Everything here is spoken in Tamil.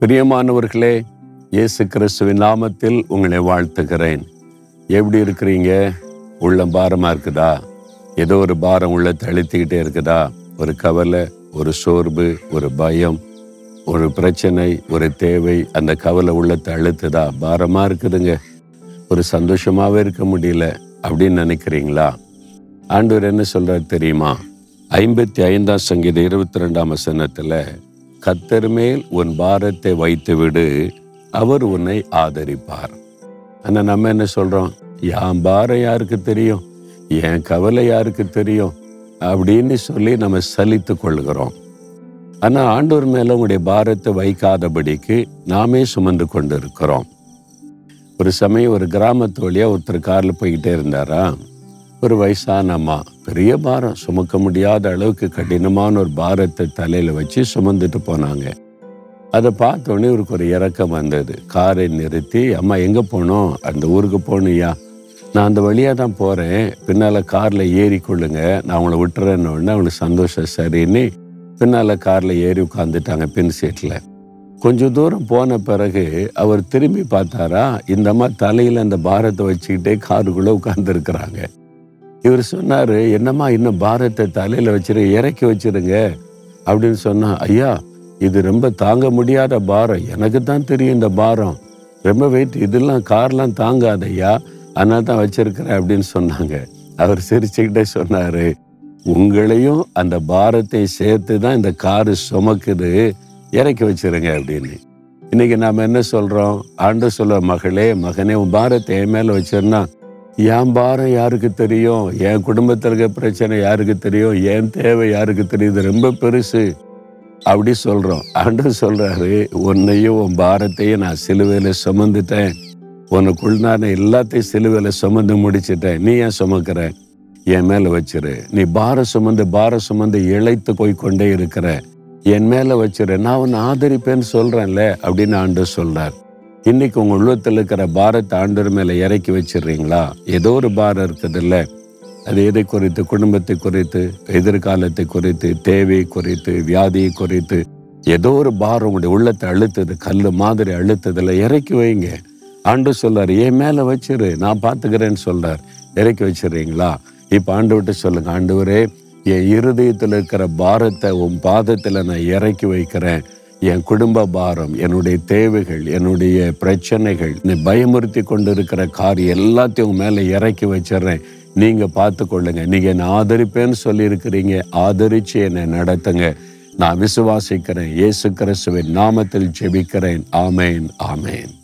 பிரியமானவர்களே இயேசு கிறிஸ்துவின் நாமத்தில் உங்களை வாழ்த்துகிறேன். எப்படி இருக்கிறீங்க? உள்ளம் பாரமாக இருக்குதா? ஏதோ ஒரு பாரம் உள்ள அழுத்திக்கிட்டே இருக்குதா? ஒரு கவலை ஒரு சோர்வு ஒரு பயம் ஒரு பிரச்சனை ஒரு தேவை அந்த கவலை உள்ளத்தை அழுத்துதா? பாரமாக இருக்குதுங்க. ஒரு சந்தோஷமாகவே இருக்க முடியல அப்படின்னு நினைக்கிறீங்களா? ஆண்டவர் என்ன சொல்கிறார் தெரியுமா? ஐம்பத்தி ஐந்தாம் சங்கீத இருபத்தி ரெண்டாம் வசனத்தில் கத்தர் மேல் உன் பாரத்தை வைத்து விடு அவர் உன்னை ஆதரிப்பார். ஆனா நம்ம என்ன சொல்றோம்? என் பாரம் யாருக்கு தெரியும்? என் கவலை யாருக்கு தெரியும்? அப்படின்னு சொல்லி நம்ம சலித்து கொள்கிறோம் ஆனா ஆண்டோர் மேல உங்களுடைய பாரத்தை வைக்காதபடிக்கு நாமே சுமந்து கொண்டு இருக்கிறோம் ஒரு சமயம் ஒரு கிராமத்து வழியா ஒருத்தர் கார்ல போய்கிட்டே இருந்தாரா? ஒரு வயசான அம்மா. பெரிய பாரம். சுமக்க முடியாத அளவுக்கு கடினமான ஒரு பாரத்தை தலையில் வச்சு சுமந்துட்டு போனாங்க. அதை பார்த்தோன்னே இவருக்கு ஒரு இறக்கம் வந்தது. காரை நிறுத்தி அம்மா எங்கே போனோம்? அந்த ஊருக்கு போகணுயா நான் அந்த வழியாக தான் போகிறேன் பின்னால் காரில் ஏறி கொள்ளுங்க. நான் அவங்கள விட்டுறேன்னு உடனே அவங்களுக்கு சந்தோஷம். சரின்னு பின்னால் காரில் ஏறி உட்காந்துட்டாங்க பின் சீட்டில் கொஞ்சம் தூரம் போன பிறகு அவர் திரும்பி பார்த்தாரா இந்த அம்மா தலையில் அந்த பாரத்தை வச்சுக்கிட்டே காருக்குள்ளே உட்காந்துருக்குறாங்க இவர் சொன்னார் என்னம்மா இன்னும் பாரத்தை தலையில் வச்சிரு இறக்கி வச்சிருங்க. அப்படின்னு சொன்னா ஐயா இது ரொம்ப தாங்க முடியாத பாரம். எனக்கு தான் தெரியும் இந்த பாரம். ரொம்ப வெயிட் இதெல்லாம் கார்லாம் தாங்காத ஐயா அதனால தான் வச்சிருக்கிறேன் அப்படின்னு சொன்னாங்க. அவர் சிரிச்சுக்கிட்டே சொன்னார் உங்களையும் அந்த பாரத்தை சேர்த்து தான் இந்த காரு சுமக்குது. இறக்கி வச்சிருங்க அப்படின்னு. இன்னைக்கு நாம் என்ன சொல்கிறோம் ஆண்டு சொல்ல மகளே மகனே உன் பாரத்தை என் மேலே வச்சிருந்தா என் பாரம் யாருக்கு தெரியும்? என் குடும்பத்தில் இருக்க பிரச்சனை யாருக்கு தெரியும்? என் தேவை யாருக்கு தெரியுது ரொம்ப பெருசு. அப்படி சொல்கிறோம் ஆண்டு சொல்கிறாரு உன்னையும் உன் பாரத்தையும் நான் சிலுவையில் சுமந்துட்டேன். உனக்குள் நான் எல்லாத்தையும் சிலுவையில் சுமந்து முடிச்சிட்டேன். நீ ஏன் சுமக்கிற? என் மேலே வச்சிரு. நீ பார சுமந்து பார சுமந்து இழைத்து போய் கொண்டே இருக்கிற. என் மேலே வச்சிரு. நான் உன்னை ஆதரிப்பேன்னு சொல்கிறேன்ல அப்படின்னு ஆண்டு சொல்கிறார் இன்னைக்கு உங்க உள்ளத்தில் இருக்கிற பாரத்தை ஆண்டவர் மேல இறக்கி வச்சிடுறீங்களா? ஏதோ ஒரு பாரம் இருக்குதுல்ல. அது எதை குறித்து? குடும்பத்தை குறித்து எதிர்காலத்தை குறித்து தேவை குறித்து வியாதியை குறித்து. ஏதோ ஒரு பாரம் உங்களுடைய உள்ளத்தை அழுத்தது கல் மாதிரி அழுத்ததுல. இறக்கி வைங்க. ஆண்டு சொல்றாரு ஏன் மேல வச்சிரு. நான் பார்த்துக்கிறேன்னு சொல்றார். இறக்கி வச்சிடுறீங்களா? இப்ப ஆண்டு விட்டு சொல்லுங்க ஆண்டவரே என் இருதயத்தில் இருக்கிற பாரத்தை உன் பாதத்தில் நான் இறக்கி வைக்கிறேன். என் குடும்ப பாரம் என்னுடைய தேவைகள் என்னுடைய பிரச்சனைகள் நீ பயமுறுத்தி கொண்டு இருக்கிற எல்லாத்தையும் மேலே இறக்கி வச்சிடுறேன். நீங்கள் பார்த்து கொள்ளுங்க. நீங்கள் என்னை ஆதரிப்பேன்னு சொல்லியிருக்கிறீங்க. ஆதரித்து என்னை நடத்துங்க. நான் விசுவாசிக்கிறேன். இயேசு கிறிஸ்துவின் நாமத்தில் ஜெபிக்கிறேன். ஆமேன் ஆமேன்.